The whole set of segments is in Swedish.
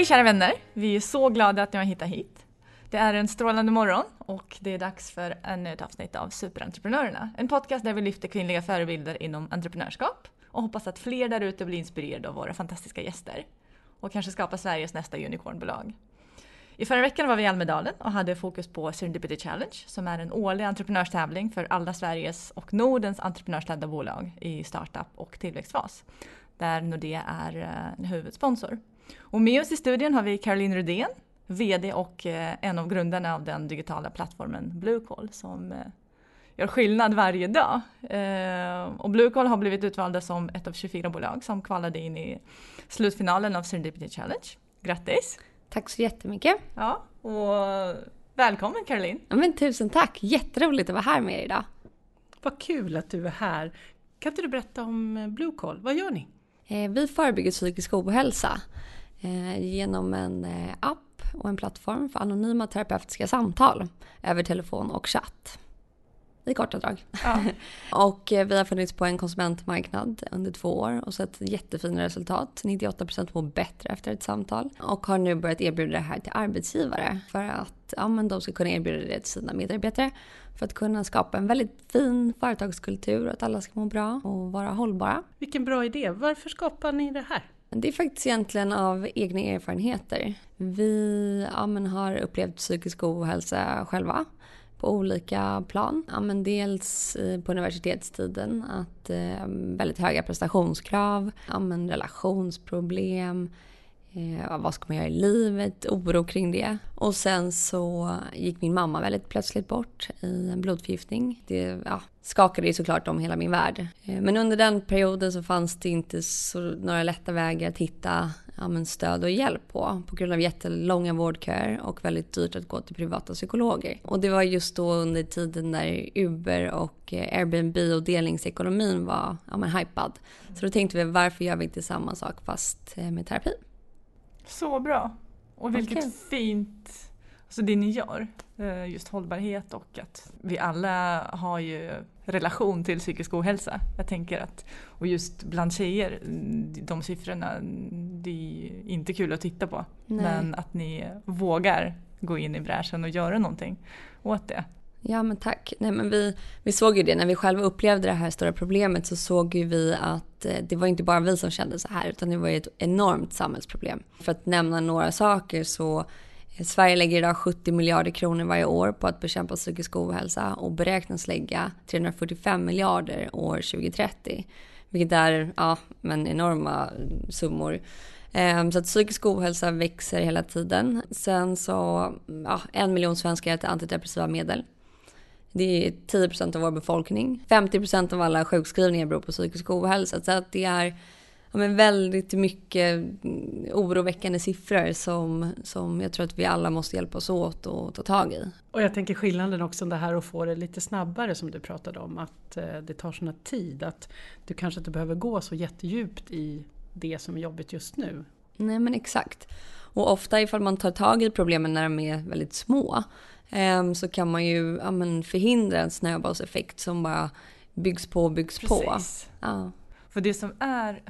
Hej kära vänner! Vi är så glada att ni har hittat hit. Det är en strålande morgon och det är dags för ännu ett avsnitt av Superentreprenörerna. En podcast där vi lyfter kvinnliga förebilder inom entreprenörskap och hoppas att fler där ute blir inspirerade av våra fantastiska gäster och kanske skapa Sveriges nästa unicornbolag. I förra veckan var vi i Almedalen och hade fokus på Serendipity Challenge som är en årlig entreprenörstävling för alla Sveriges och Nordens entreprenörsledda bolag i startup och tillväxtfas där Nordea är eh, huvudsponsor. Och med oss i studion har vi Caroline Rudén, VD och eh, en av grundarna av den digitala plattformen Bluecall som eh, gör skillnad varje dag. Och Bluecall har blivit utvalda som ett av 24 bolag som kvalade in i slutfinalen av Serendipity Challenge. Grattis! Tack så jättemycket! Ja, och välkommen Caroline! Ja, men tusen tack! Jätteroligt att vara här med er idag. Vad kul att du är här! Kan inte du berätta om Bluecall? Vad gör ni? Eh, vi förebygger psykisk ohälsa eh, genom en eh, app och en plattform för anonyma terapeutiska samtal över telefon och chatt. I korta drag. Ja. och vi har funnits på en konsumentmarknad under två år och sett jättefina resultat. 98% mår bättre efter ett samtal. Och har nu börjat erbjuda det här till arbetsgivare för att ja, men de ska kunna erbjuda det till sina medarbetare. För att kunna skapa en väldigt fin företagskultur och att alla ska må bra och vara hållbara. Vilken bra idé. Varför skapar ni det här? Det är faktiskt egentligen av egna erfarenheter. Vi ja, har upplevt psykisk ohälsa själva på olika plan. Ja, men dels på universitetstiden att eh, väldigt höga prestationskrav, ja, men relationsproblem, Eh, vad ska man göra i livet? Oro kring det. Och sen så gick min mamma väldigt plötsligt bort i en blodförgiftning. Det ja, skakade ju såklart om hela min värld. Eh, men under den perioden så fanns det inte så, några lätta vägar att hitta ja, stöd och hjälp på. På grund av jättelånga vårdköer och väldigt dyrt att gå till privata psykologer. Och det var just då under tiden när Uber och eh, Airbnb och delningsekonomin var ja, men hypad. Så då tänkte vi varför gör vi inte samma sak fast eh, med terapi? Så bra! Och vilket okay. fint, alltså det ni gör, eh, just hållbarhet och att vi alla har ju relation till psykisk ohälsa. Jag tänker att, och just bland tjejer, de siffrorna, det är inte kul att titta på. Nej. Men att ni vågar gå in i bräschen och göra någonting åt det. Ja men tack. Nej, men vi, vi såg ju det när vi själva upplevde det här stora problemet så såg ju vi att eh, det var inte bara vi som kände så här utan det var ju ett enormt samhällsproblem. För att nämna några saker så eh, Sverige lägger idag 70 miljarder kronor varje år på att bekämpa psykisk ohälsa och beräknas lägga 345 miljarder år 2030. Vilket är ja, men enorma mm, summor. Ehm, så att psykisk ohälsa växer hela tiden. Sen så, ja, en miljon svenskar äter antidepressiva medel. Det är 10% av vår befolkning. 50% av alla sjukskrivningar beror på psykisk ohälsa. Så att det är ja, men väldigt mycket oroväckande siffror som, som jag tror att vi alla måste hjälpas åt och ta tag i. Och jag tänker skillnaden också det här att få det lite snabbare som du pratade om. Att eh, det tar sån tid. Att du kanske inte behöver gå så jättedjupt i det som är jobbigt just nu. Nej men exakt. Och ofta ifall man tar tag i problemen när de är väldigt små så kan man ju ja, men förhindra en snöbollseffekt som bara byggs på och byggs Precis. på. Ja. För det som är,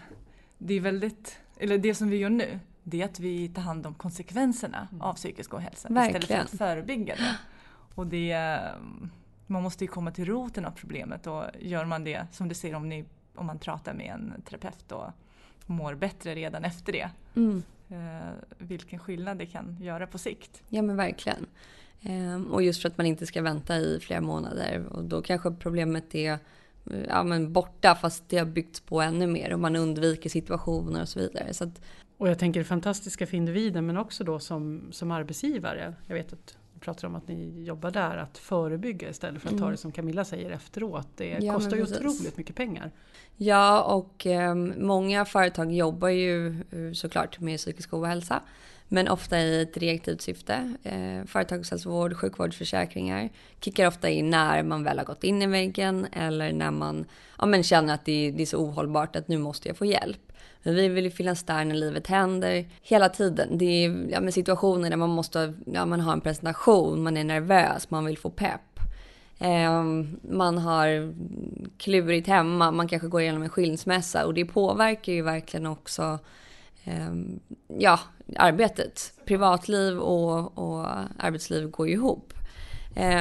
det är väldigt, eller det som vi gör nu, det är att vi tar hand om konsekvenserna mm. av psykisk ohälsa Verkligen. istället för att förebygga det. Och det, man måste ju komma till roten av problemet och gör man det, som du ser om, ni, om man pratar med en terapeut och mår bättre redan efter det. Mm. Eh, vilken skillnad det kan göra på sikt. Ja men verkligen. Ehm, och just för att man inte ska vänta i flera månader. Och då kanske problemet är ja, men borta fast det har byggts på ännu mer och man undviker situationer och så vidare. Så att... Och jag tänker fantastiska för individen men också då som, som arbetsgivare. Jag vet att du pratar om att ni jobbar där, att förebygga istället för att mm. ta det som Camilla säger efteråt. Det ja, kostar ju otroligt mycket pengar. Ja och eh, många företag jobbar ju eh, såklart med psykisk ohälsa. Men ofta i ett reaktivt syfte. Eh, företagshälsovård, sjukvårdsförsäkringar kickar ofta in när man väl har gått in i väggen eller när man ja, men känner att det är, det är så ohållbart att nu måste jag få hjälp. Men vi vill ju finnas där när livet händer hela tiden. Det är ja, men situationer där man måste ja, man har en presentation, man är nervös, man vill få pepp. Ehm, man har klurigt hemma, man kanske går igenom en skilsmässa och det påverkar ju verkligen också Ehm, ja, arbetet. Privatliv och, och arbetsliv går ju ihop.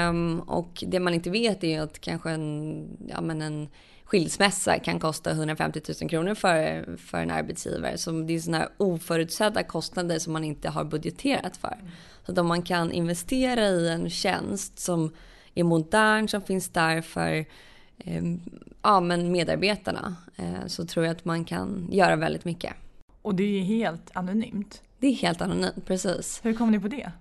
Um, och det man inte vet är ju att kanske en, ja, men en skilsmässa kan kosta 150 000 kronor för, för en arbetsgivare. Så det är sådana oförutsedda kostnader som man inte har budgeterat för. Så att om man kan investera i en tjänst som är modern, som finns där för eh, ja, men medarbetarna, eh, så tror jag att man kan göra väldigt mycket. Och det är helt anonymt? Det är helt anonymt, precis. Hur kom ni på det?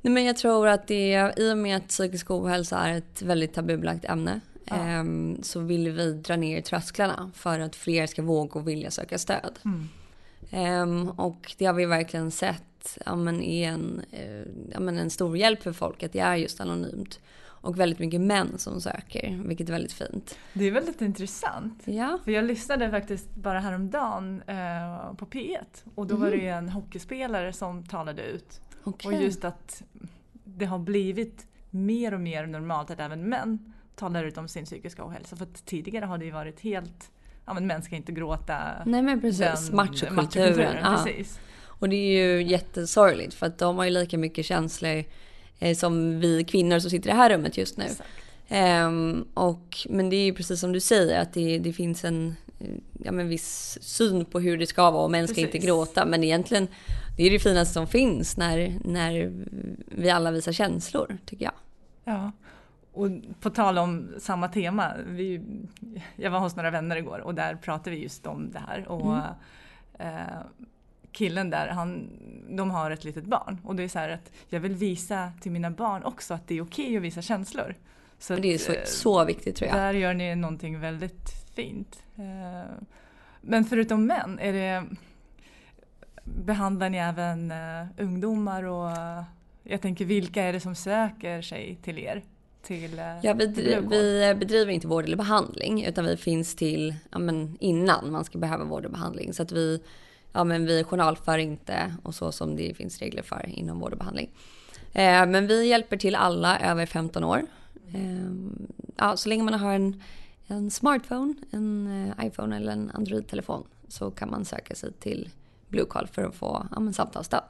Nej, men jag tror att det i och med att psykisk ohälsa är ett väldigt tabubelagt ämne ja. Ehm, så vill vi dra ner trösklarna för att fler ska våga och vilja söka stöd. Mm. Um, och det har vi verkligen sett ja, men är en, uh, ja, men en stor hjälp för folk att det är just anonymt. Och väldigt mycket män som söker, vilket är väldigt fint. Det är väldigt intressant. Ja. För jag lyssnade faktiskt bara häromdagen uh, på P1 och då mm. var det mhm. en hockeyspelare som talade ut. Okay. Och just att det har blivit mer och mer normalt att även män talar ut om sin psykiska ohälsa. För tidigare har det ju varit helt, ja men män ska inte gråta. Nej men precis, machokulturen. Ja. Och det är ju jättesorgligt för att de har ju lika mycket känslor eh, som vi kvinnor som sitter i det här rummet just nu. Um, och, men det är ju precis som du säger att det, det finns en ja, men viss syn på hur det ska vara och män ska precis. inte gråta. Men egentligen det är det finaste som finns när, när vi alla visar känslor tycker jag. Ja, och på tal om samma tema. Vi, jag var hos några vänner igår och där pratade vi just om det här. Och, mm. eh, killen där, han, de har ett litet barn. Och det är så här att jag vill visa till mina barn också att det är okej okay att visa känslor. Så det är så, att, så viktigt tror jag. Där gör ni någonting väldigt fint. Eh, men förutom män, är det, behandlar ni även uh, ungdomar och jag tänker vilka är det som söker sig till er? till eh, Ja, vi, vi bedriver inte vård eller behandling utan vi finns till ja, men innan man ska behöva vård och behandling. Så att vi, ja, men vi journalför inte och så som det finns regler för inom vård och behandling. Eh, men vi hjälper till alla över 15 år. Eh, ja, så länge man har en, en smartphone, en eh, iPhone eller en Android-telefon så kan man söka sig till Blue Call för att få ja, samtalsstöd.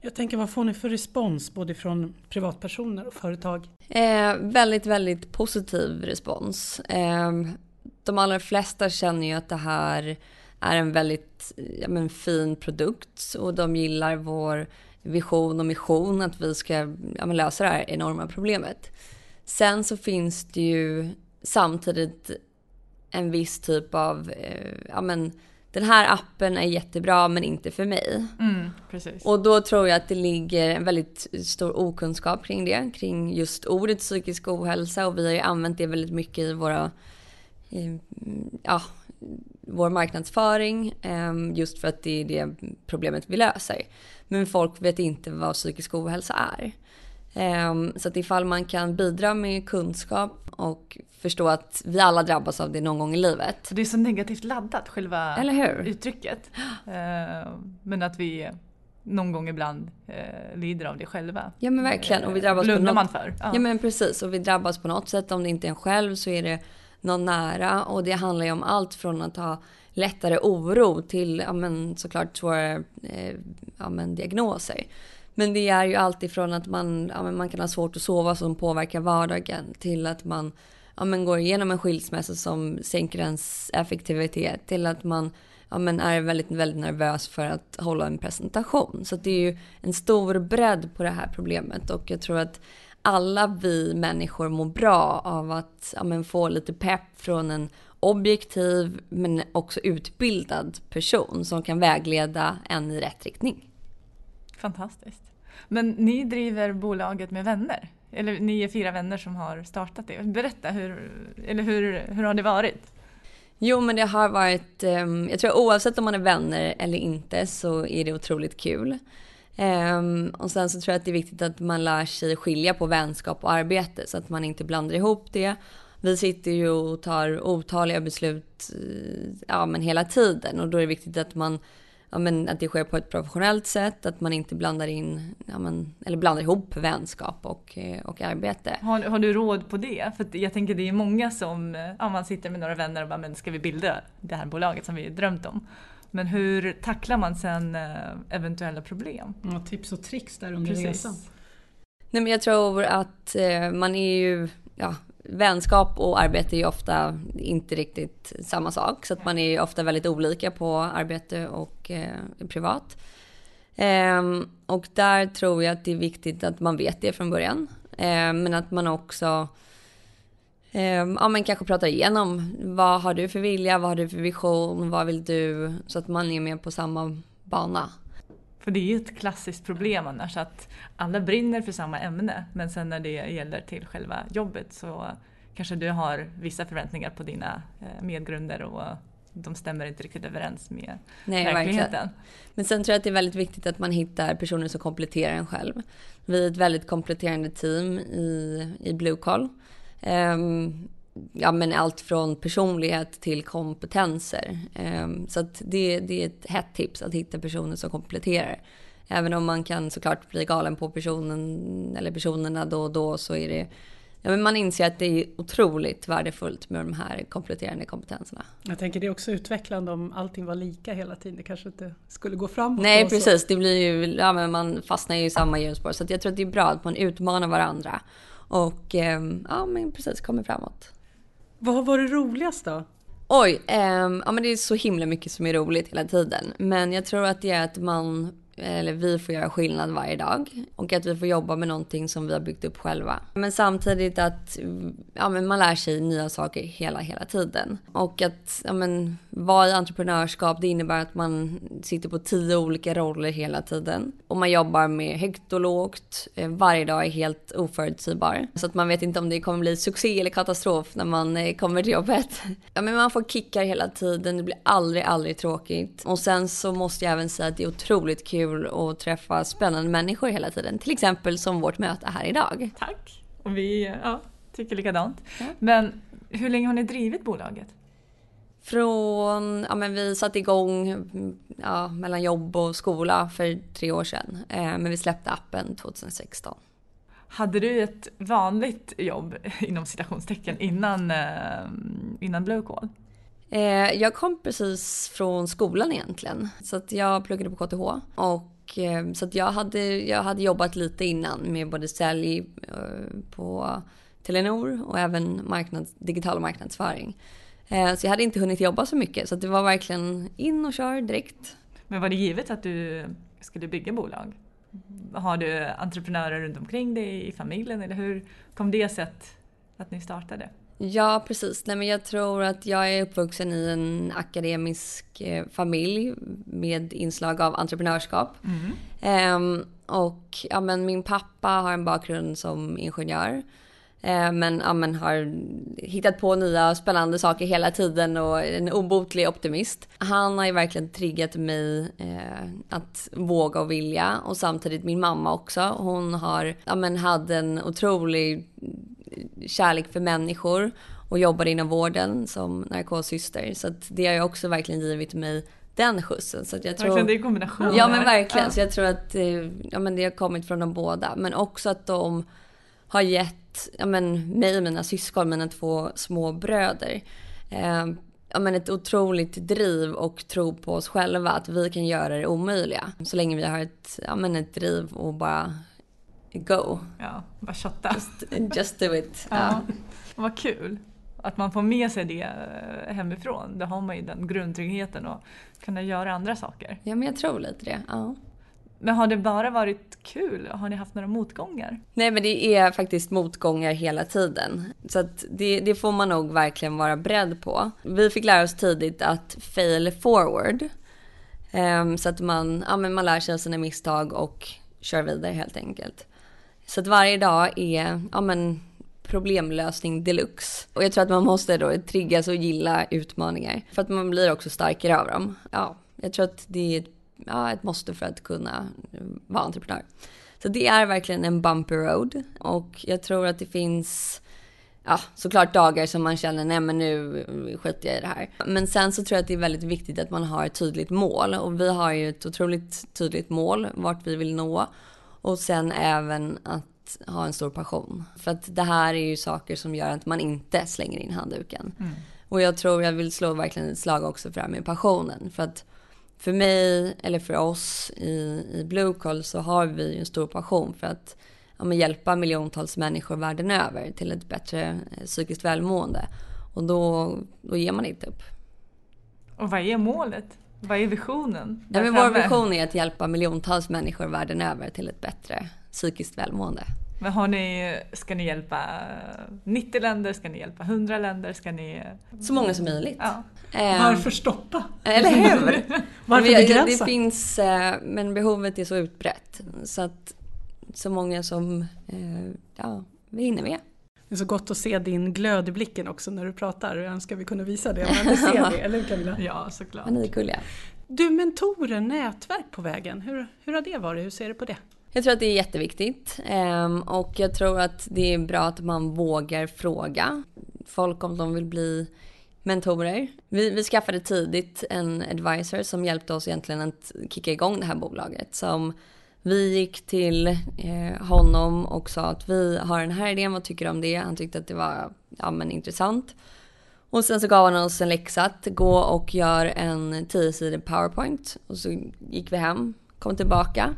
Jag tänker, vad får ni för respons både från privatpersoner och företag? Eh, väldigt, väldigt positiv respons. Eh, de allra flesta känner ju att det här är en väldigt ja, men, fin produkt och de gillar vår vision och mission att vi ska ja, men, lösa det här enorma problemet. Sen så finns det ju samtidigt en viss typ av eh, ja, men, den här appen är jättebra men inte för mig. Mm, och då tror jag att det ligger en väldigt stor okunskap kring det, kring just ordet psykisk ohälsa och vi har ju använt det väldigt mycket i våra, ja, vår marknadsföring ehm, just för att det är det problemet vi löser. Men folk vet inte vad psykisk ohälsa är. Ehm, så att ifall man kan bidra med kunskap och förstå att vi alla drabbas av det någon gång i livet. Det är så negativt laddat själva uttrycket. Ehm, men att vi någon gång ibland eh, lider av det själva. Ja men verkligen. Och vi drabbas Blundar på något... man för. Ja. ja men precis. Och vi drabbas på något sätt. Om det inte är en själv så är det någon nära. Och det handlar ju om allt från att ha lättare oro till ja, men, såklart svåra eh, ja, men, diagnoser. Men det är ju alltifrån att man, ja, man kan ha svårt att sova som påverkar vardagen till att man ja, men går igenom en skilsmässa som sänker ens effektivitet till att man ja, men är väldigt, väldigt nervös för att hålla en presentation. Så det är ju en stor bredd på det här problemet och jag tror att alla vi människor mår bra av att ja, men få lite pepp från en objektiv men också utbildad person som kan vägleda en i rätt riktning. Fantastiskt. Men ni driver bolaget med vänner? Eller ni är fyra vänner som har startat det. Berätta, hur, eller hur, hur har det varit? Jo men det har varit, um, jag tror oavsett om man är vänner eller inte så är det otroligt kul. Um, och sen så tror jag att det är viktigt att man lär sig skilja på vänskap och arbete så att man inte blandar ihop det. Vi sitter ju och tar otaliga beslut eh, ja, men hela tiden och då är det viktigt att man ja, men att det sker på ett professionellt sätt, att man inte blandar in, ja, men, eller blandar ihop vänskap och, eh, och arbete. Har, har du råd på det? För jag tänker det är många som, eh, ja, man sitter med några vänner och bara, men ska vi bilda det här bolaget som vi drömt om? Men hur tacklar man sen eh, eventuella problem? Ja, tips och tricks där under Precis. resan. Nej, men jag tror att eh, man är ju, ja, vänskap och arbete är ju ofta inte riktigt samma sak. Så att man är ju ofta väldigt olika på arbete och eh, privat. Eh, och där tror jag att det är viktigt att man vet det från början. Eh, men att man också eh, ja, men kanske pratar igenom vad har du för vilja, vad har du för vision, vad vill du? Så att man är med på samma bana. För det är ju ett klassiskt problem annars att alla brinner för samma ämne men sen när det gäller till själva jobbet så kanske du har vissa förväntningar på dina eh, medgrunder och de stämmer inte riktigt överens med Nej, verkligheten. Verkligen. Men sen tror jag att det är väldigt viktigt att man hittar personer som kompletterar en själv. Vi är ett väldigt kompletterande team i, i Blue Call. Um, ja, men allt från personlighet till kompetenser. Um, så det, det är ett hett tips att hitta personer som kompletterar. Även om man kan såklart bli galen på personen eller personerna då och då så är det Ja, men man inser att det är otroligt värdefullt med de här kompletterande kompetenserna. Jag tänker det är också utvecklande om allting var lika hela tiden. Det kanske inte skulle gå framåt. Nej precis, det blir ju, ja, men man fastnar ju i samma hjulspår. Så jag tror att det är bra att man utmanar varandra. Och ehm, ja men precis, kommer framåt. Vad har varit roligast då? Oj, eh, ja men det är så himla mycket som är roligt hela tiden. Men jag tror att det är att man eller vi får göra skillnad varje dag och att vi får jobba med någonting som vi har byggt upp själva. Men samtidigt att ja, men man lär sig nya saker hela, hela tiden. Och att ja, men, vara i entreprenörskap, det innebär att man sitter på tio olika roller hela tiden. Och man jobbar med högt och lågt. Eh, varje dag är helt oförutsägbar. Så att man vet inte om det kommer bli succé eller katastrof när man eh, kommer till jobbet. Ja, men man får kickar hela tiden, det blir aldrig, aldrig tråkigt. Och sen så måste jag även säga att det är otroligt kul kul att träffa spännande människor hela tiden. Till exempel som vårt möte här idag. Tack! Och vi ja, tycker likadant. Ja. Men hur länge har ni drivit bolaget? Från, ja men vi satte igång ja, mellan jobb och skola för tre år sedan. Eh, men vi släppte appen 2016. Hade du ett vanligt jobb inom citationstecken innan, eh, innan Blue Call? Eh, jag kom precis från skolan egentligen. Så att jag pluggade på KTH. Och, eh, så att jag, hade, jag hade jobbat lite innan med både sälj eh, på Telenor och även marknads, digital marknadsföring. Eh, så jag hade inte hunnit jobba så mycket. Så det var verkligen in och kör direkt. Men var det givet att du skulle bygga bolag? Har du entreprenörer runt omkring dig i familjen eller hur kom det sig att ni startade? Ja, precis. Nej, men jag tror att jag är uppvuxen i en akademisk eh, familj med inslag av entreprenörskap. Mm. Um, och ja, men min pappa har en bakgrund som ingenjör. Uh, men, ja, men har hittat på nya spännande saker hela tiden och en obotlig optimist. Han har ju verkligen triggat mig uh, att våga och vilja. Och samtidigt min mamma också. Hon har, ja, men hade en otrolig kärlek för människor och jobbade inom vården som narkossyster. Så det har ju också verkligen givit mig den skjutsen. Så jag tror, verkligen, det är kombination. Ja men verkligen. Ja. Så jag tror att eh, ja, men det har kommit från de båda. Men också att de har gett ja, men, mig och mina syskon, mina två små bröder, eh, ja, men ett otroligt driv och tro på oss själva. Att vi kan göra det omöjliga. Så länge vi har ett, ja, men ett driv och bara go. Ja, bara kötta. Just, just do it. Ja. ja. Vad kul. Att man får med sig det eh, hemifrån. Då har man ju den grundtryggheten och kunna göra andra saker. Ja, men jag tror lite det. Ja. Men har det bara varit kul? Har ni haft några motgångar? Nej, men det är faktiskt motgångar hela tiden. Så att det, det får man nog verkligen vara beredd på. Vi fick lära oss tidigt att fail forward. Um, så att man, ja, men man lär sig sina misstag och kör vidare helt enkelt. Så att varje dag är ja, men, problemlösning deluxe. Och jag tror att man måste då triggas och gilla utmaningar. För att man blir också starkare av dem. Ja, jag tror att det är ett, ja, ett måste för att kunna vara entreprenör. Så det är verkligen en bumpy road. Och jag tror att det finns ja, såklart dagar som man känner nej men nu skiter jag i det här. Men sen så tror jag att det är väldigt viktigt att man har ett tydligt mål. Och vi har ju ett otroligt tydligt mål vart vi vill nå. Och sen även att ha en stor passion. För att det här är ju saker som gör att man inte slänger in handduken. Mm. Och jag tror jag vill slå verkligen ett slag också för det här med passionen. För att för mig, eller för oss i, i Blue Call, så har vi en stor passion för att ja, hjälpa miljontals människor världen över till ett bättre eh, psykiskt välmående. Och då, då ger man inte upp. Och vad är målet? Vad är visionen? Ja, men vår vision är att hjälpa miljontals människor världen över till ett bättre psykiskt välmående. Men har ni, ska ni hjälpa 90 länder? Ska ni hjälpa 100 länder? Ska ni... Så många som möjligt. Ja. Eh, Varför stoppa? Eller hur? Varför begränsa? Det finns, eh, men behovet är så utbrett. Så att så många som eh, ja, vi hinner med. Det är så gott att se din glöd i blicken också när du pratar. Jag önskar vi kunde visa det, men vi ser det, eller hur Camilla? Ja, såklart. Ja, ni är gulliga. Du, mentorer, nätverk på vägen, hur, hur har det varit? Hur ser du på det? Jag tror att det är jätteviktigt ehm, och jag tror att det är bra att man vågar fråga folk om de vill bli mentorer. Vi, vi skaffade tidigt en advisor som hjälpte oss egentligen att kicka igång det här bolaget. Som vi gick till eh, honom och sa att vi har den här idén, vad tycker du om det? Han tyckte att det var ja, men, intressant. Och sen så gav han oss en läxa att gå och göra en 10-sidig powerpoint. Och så gick vi hem, kom tillbaka,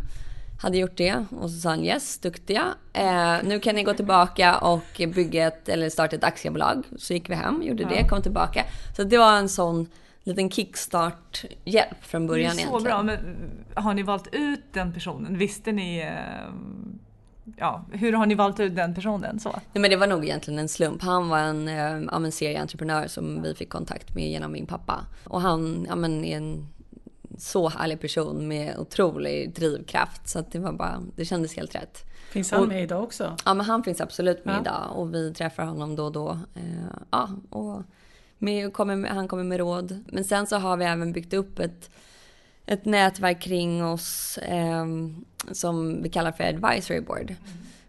hade gjort det och så sa han yes, duktiga. Eh, nu kan ni gå tillbaka och bygga ett, eller starta ett aktiebolag. Så gick vi hem, gjorde det, kom tillbaka. Så det var en sån liten kickstart-hjälp från början egentligen. Så bra, men har ni valt ut den personen? Visste ni eh, Ja, hur har ni valt ut den personen? Så? Nej, men det var nog egentligen en slump. Han var en, ja, en serieentreprenör som vi fick kontakt med genom min pappa. Och han ja, men, är en så härlig person med otrolig drivkraft. Så att det var bara, det kändes helt rätt. Finns han och, med idag också? Ja, men han finns absolut med ja. idag och vi träffar honom då och då. Eh, ja, och med, kommer, han kommer med råd. Men sen så har vi även byggt upp ett, ett nätverk kring oss eh, som vi kallar för advisory board. Mm.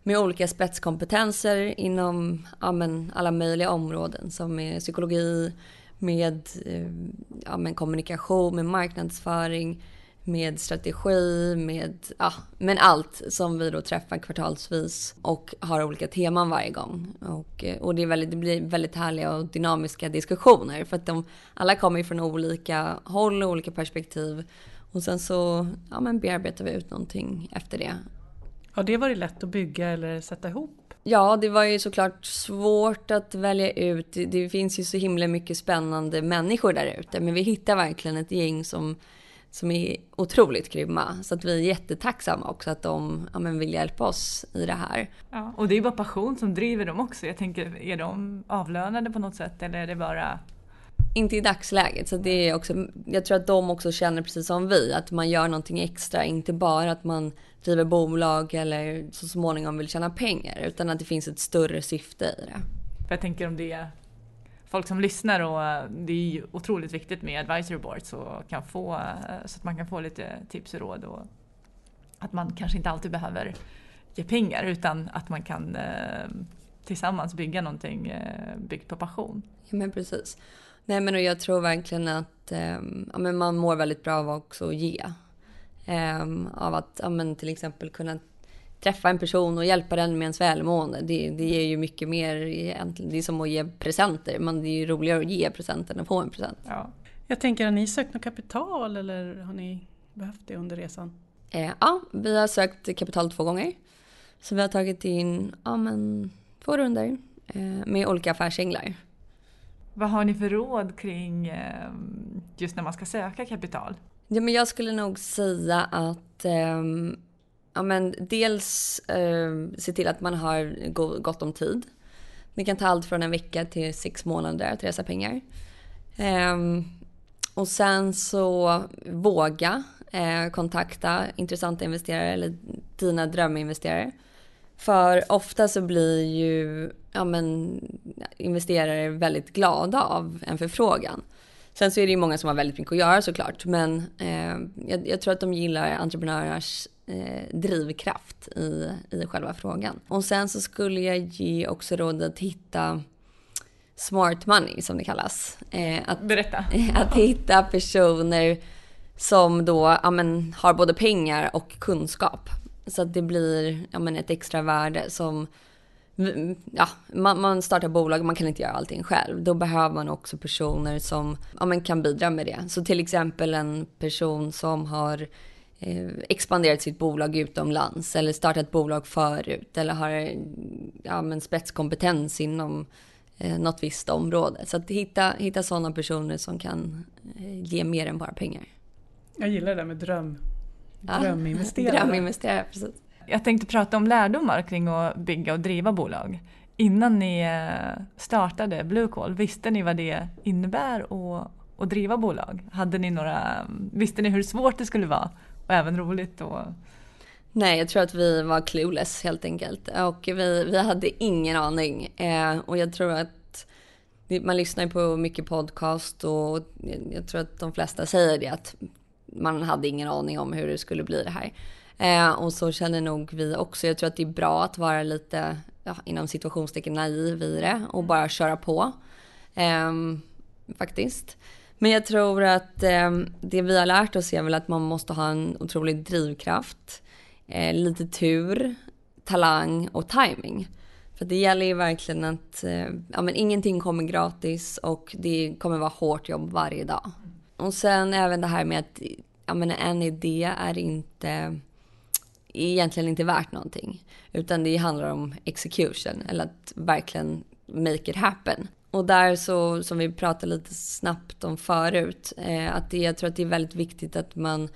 Med olika spetskompetenser inom ja, men, alla möjliga områden som är psykologi, med eh, ja, men kommunikation, med marknadsföring, med strategi, med ja, men allt som vi då träffar kvartalsvis och har olika teman varje gång. Och, eh, och det, är väldigt, det blir väldigt härliga och dynamiska diskussioner för att de alla kommer från olika håll och olika perspektiv. Och sen så ja, men bearbetar vi ut någonting efter det. Har det varit lätt att bygga eller sätta ihop? Ja, det var ju såklart svårt att välja ut. Det finns ju så himla mycket spännande människor där ute. Men vi hittar verkligen ett gäng som som är otroligt grymma. Så att vi är jättetacksamma också att de ja, vill hjälpa oss i det här. Ja, och det är bara passion som driver dem också. Jag tänker, är de avlönade på något sätt eller är det bara inte i dagsläget. Så det är också, jag tror att de också känner precis som vi, att man gör någonting extra. Inte bara att man driver bolag eller så småningom vill tjäna pengar, utan att det finns ett större syfte i det. För jag tänker om det folk som lyssnar och eh, det är ju otroligt viktigt med advisory boards och kan få, eh, så att man kan få lite tips och råd och att man kanske inte alltid behöver ge pengar utan att man kan eh, tillsammans bygga någonting byggt på passion. Ja men precis. Nej men och jag tror verkligen att ehm, ja, men man mår väldigt bra av också att ge. Ehm, av att ja, men till exempel kunna träffa en person och hjälpa den med ens välmående. Det, det ger ju mycket mer egentligen. Det är som att ge presenter. Men det är ju roligare att ge presenter än att få en present. Ja. Jag tänker, har ni sökt något kapital eller har ni behövt det under resan? Eh, ja, vi har sökt kapital två gånger. Så vi har tagit in ja, men, två runder eh, med olika affärsänglar. Vad har ni för råd kring eh, just när man ska söka kapital? Ja, men jag skulle nog säga att eh, ja, men dels eh, se till att man har gott om tid. Det kan ta allt från en vecka till sex månader att resa pengar. Eh, och sen så våga eh, kontakta intressanta investerare eller dina dröminvesterare. För ofta så blir ju ja, men, investerare väldigt glada av en förfrågan. Sen så är det ju många som har väldigt mycket att göra såklart. Men eh, jag, jag, tror att de gillar entreprenörers eh, drivkraft i, i själva frågan. Och sen så skulle jag ge också rådet att hitta smart money som det kallas. Eh, att, Berätta. Att hitta personer som då ja, men, har både pengar och kunskap. Så att det blir ja, men, ett extra värde som ja, man, man, startar bolag, man kan inte göra allting själv. Då behöver man också personer som ja, men kan bidra med det. Så till exempel en person som har eh, expanderat sitt bolag utomlands eller startat bolag förut eller har ja, men spetskompetens inom eh, något visst område. Så att hitta, hitta sådana personer som kan eh, ge mer än bara pengar. Jag gillar det där med dröm, dröminvesterare. Ja, dröminvesterare, precis. Jag tänkte prata om lärdomar kring att bygga och driva bolag. Innan ni eh, startade Bluecall, visste ni vad det innebär att, att driva bolag? Hade ni några, visste ni hur svårt det skulle vara? Och även roligt? Och... Nej, jag tror att vi var clueless helt enkelt. Och vi, vi hade ingen aning. Eh, och jag tror att man lyssnar på mycket podcast och jag tror att de flesta säger det att man hade ingen aning om hur det skulle bli det här. Eh, och så känner nog vi också. Jag tror att det är bra att vara lite, ja, inom situationstecken naiv i det och bara köra på. Eh, faktiskt. Men jag tror att eh, det vi har lärt oss är väl att man måste ha en otrolig drivkraft, eh, lite tur, talang och timing. För det gäller ju verkligen att eh, ja, men ingenting kommer gratis och det kommer vara hårt jobb varje dag. Och sen även det här med att ja, men en idé är inte är egentligen inte värt någonting. Utan det handlar om execution, eller att verkligen make it happen. Och där så, som vi pratade lite snabbt om förut, eh, att det, jag tror att det är väldigt viktigt att man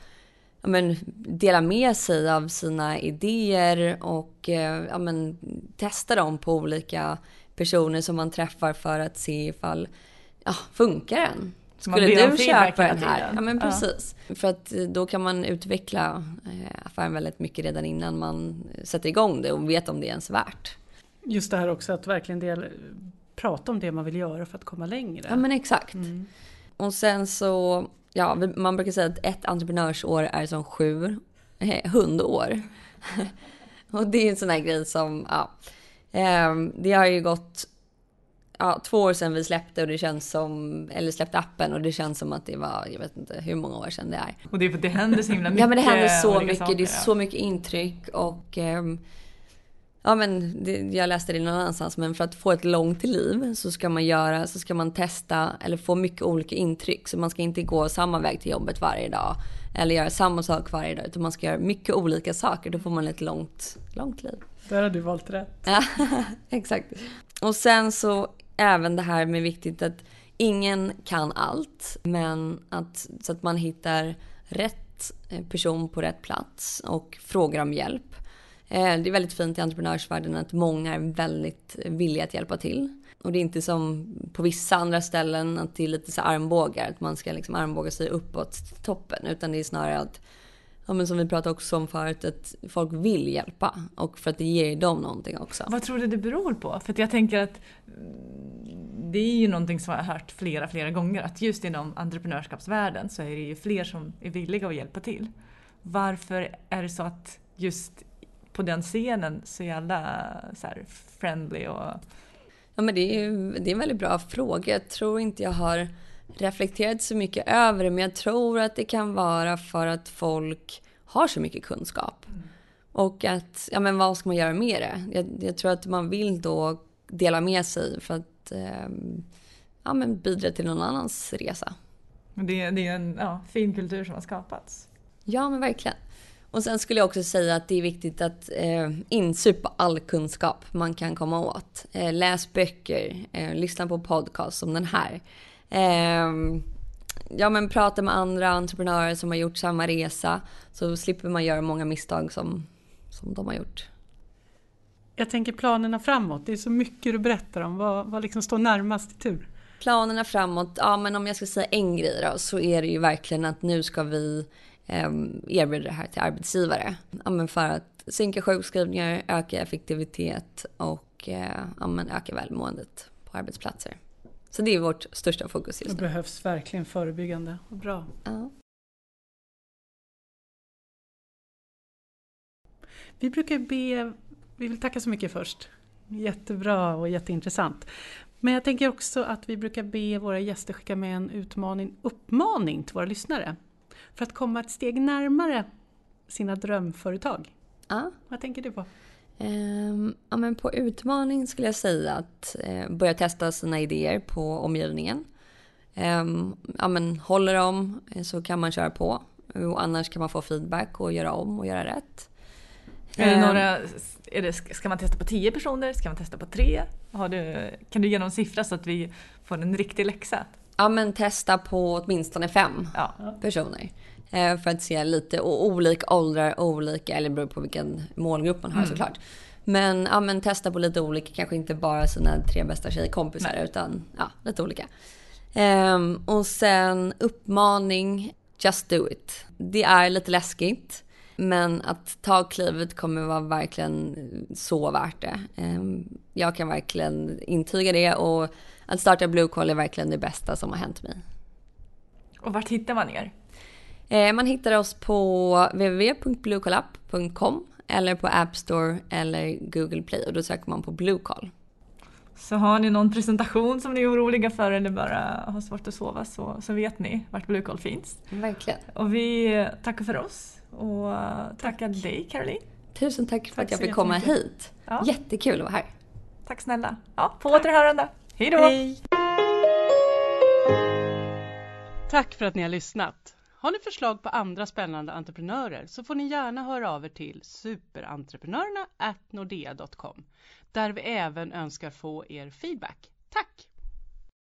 ja, men, delar med sig av sina idéer och eh, ja, men, testar dem på olika personer som man träffar för att se ifall, ja, funkar den? Skulle du köpa den här? Ja men precis. Ja. För att eh, då kan man utveckla eh, affären väldigt mycket redan innan man sätter igång det och vet om det är ens värt. Just det här också att verkligen del, prata om det man vill göra för att komma längre. Ja men exakt. Mm. Och sen så, ja man brukar säga att ett entreprenörsår är som sju eh, hundår. och det är en sån här grej som, ja. Eh, det har ju gått ja, två år sedan vi släppte och det känns som, eller släppte appen och det känns som att det var, jag vet inte hur många år sedan det är. Och det är för att det händer så himla mycket. Ja men det händer så mycket, saker, det är så mycket intryck och um, Ja men det, jag läste det någon annanstans men för att få ett långt liv så ska man göra, så ska man testa eller få mycket olika intryck. Så man ska inte gå samma väg till jobbet varje dag. Eller göra samma sak varje dag utan man ska göra mycket olika saker. Då får man ett långt, långt liv. Där har du valt rätt. Ja, exakt. Och sen så även det här med viktigt att ingen kan allt, men att, så att man hittar rätt eh, person på rätt plats och frågar om hjälp. Eh, det är väldigt fint i entreprenörsvärlden att många är väldigt villiga att hjälpa till. Och det är inte som på vissa andra ställen att det är lite så armbågar, att man ska liksom armbåga sig uppåt till toppen. Utan det är snarare att ja, men som vi pratade också om förut, att folk vill hjälpa och för att det ger dem någonting också. Vad tror du det beror på? För jag tänker att det är ju någonting som jag har hört flera, flera gånger att just inom entreprenörskapsvärlden så är det ju fler som är villiga att hjälpa till. Varför är det så att just på den scenen så är alla så här friendly och... Ja men det är, det är en väldigt bra fråga. Jag tror inte jag har reflekterat så mycket över det men jag tror att det kan vara för att folk har så mycket kunskap. Mm. Och att, ja men vad ska man göra med det? Jag, jag, tror att man vill då dela med sig för att eh, ja, men bidra till någon annans resa. Det, det är en ja, fin kultur som har skapats. Ja men verkligen. Och sen skulle jag också säga att det är viktigt att eh, insupa all kunskap man kan komma åt. Eh, läs böcker, eh, lyssna på podcast som den här. Eh, ja men prata med andra entreprenörer som har gjort samma resa så slipper man göra många misstag som, som de har gjort. Jag tänker planerna framåt, det är så mycket du berättar om. Vad, vad liksom står närmast i tur? Planerna framåt, ja men om jag ska säga en grej då så är det ju verkligen att nu ska vi eh, erbjuda det här till arbetsgivare. Ja, men för att sänka sjukskrivningar, öka effektivitet och eh, ja, men öka välmåendet på arbetsplatser. Så det är vårt största fokus just nu. Det behövs verkligen förebyggande. Bra. Ja. Vi brukar be, vi vill tacka så mycket först. Jättebra och jätteintressant. Men jag tänker också att vi brukar be våra gäster skicka med en utmaning, uppmaning till våra lyssnare. För att komma ett steg närmare sina drömföretag. Ja. Vad tänker du på? Um, ja, men på utmaning skulle jag säga att uh, börja testa sina idéer på omgivningen. Um, ja, men håller de så kan man köra på. Och annars kan man få feedback och göra om och göra rätt. Är det ehm. några, är det, ska man testa på tio personer? Ska man testa på tre? Har du, kan du ge någon siffra så att vi får en riktig läxa? Ja men testa på åtminstone fem ja. personer. Eh, för att se lite olika åldrar, olika, eller beror på vilken målgrupp man har mm. såklart. Men, ja, men testa på lite olika, kanske inte bara sina tre bästa tjejkompisar Nej. utan ja, lite olika. Um, och sen uppmaning, just do it. Det är lite läskigt. Men att ta klivet kommer vara verkligen så värt det. Um, jag kan verkligen intyga det och att starta Blue Call är verkligen det bästa som har hänt mig. Och vart hittar man er? Eh, man hittar oss på www.bluecallapp.com eller på App Store eller Google Play och då söker man på Blue Call. Så har ni någon presentation som ni är oroliga för eller bara har svårt att sova så, så vet ni vart Blue Call finns. Verkligen. Och vi tackar för oss och tackar tack. dig Caroline. Tusen tack för tack att jag fick komma hit. Ja. Jättekul att vara här. Tack snälla. Ja, på tack. återhörande. Hej då! Tack för att ni har lyssnat. Har ni förslag på andra spännande entreprenörer så får ni gärna höra av er till superentreprenörerna nordea.com där vi även önskar få er feedback. Tack!